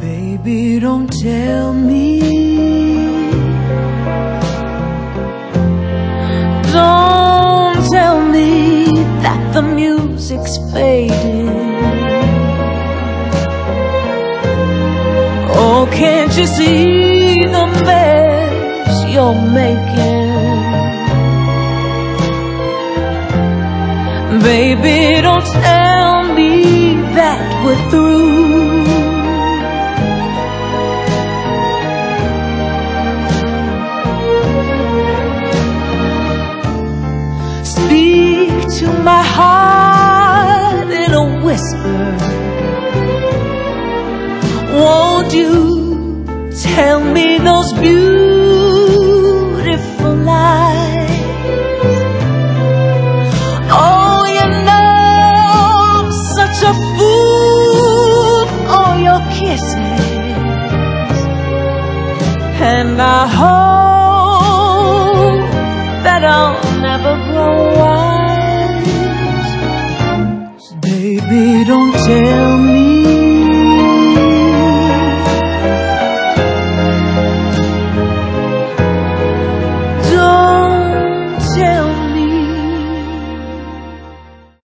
Baby, don't tell me. Don't tell me that the music's fading. Oh, can't you see the mess you're making? Baby, don't tell me that we're through. Speak to my heart in a whisper. Won't you tell me those beautiful lies? Oh, you know I'm such a fool for your kisses, and I hope never grow wise. Baby, don't tell me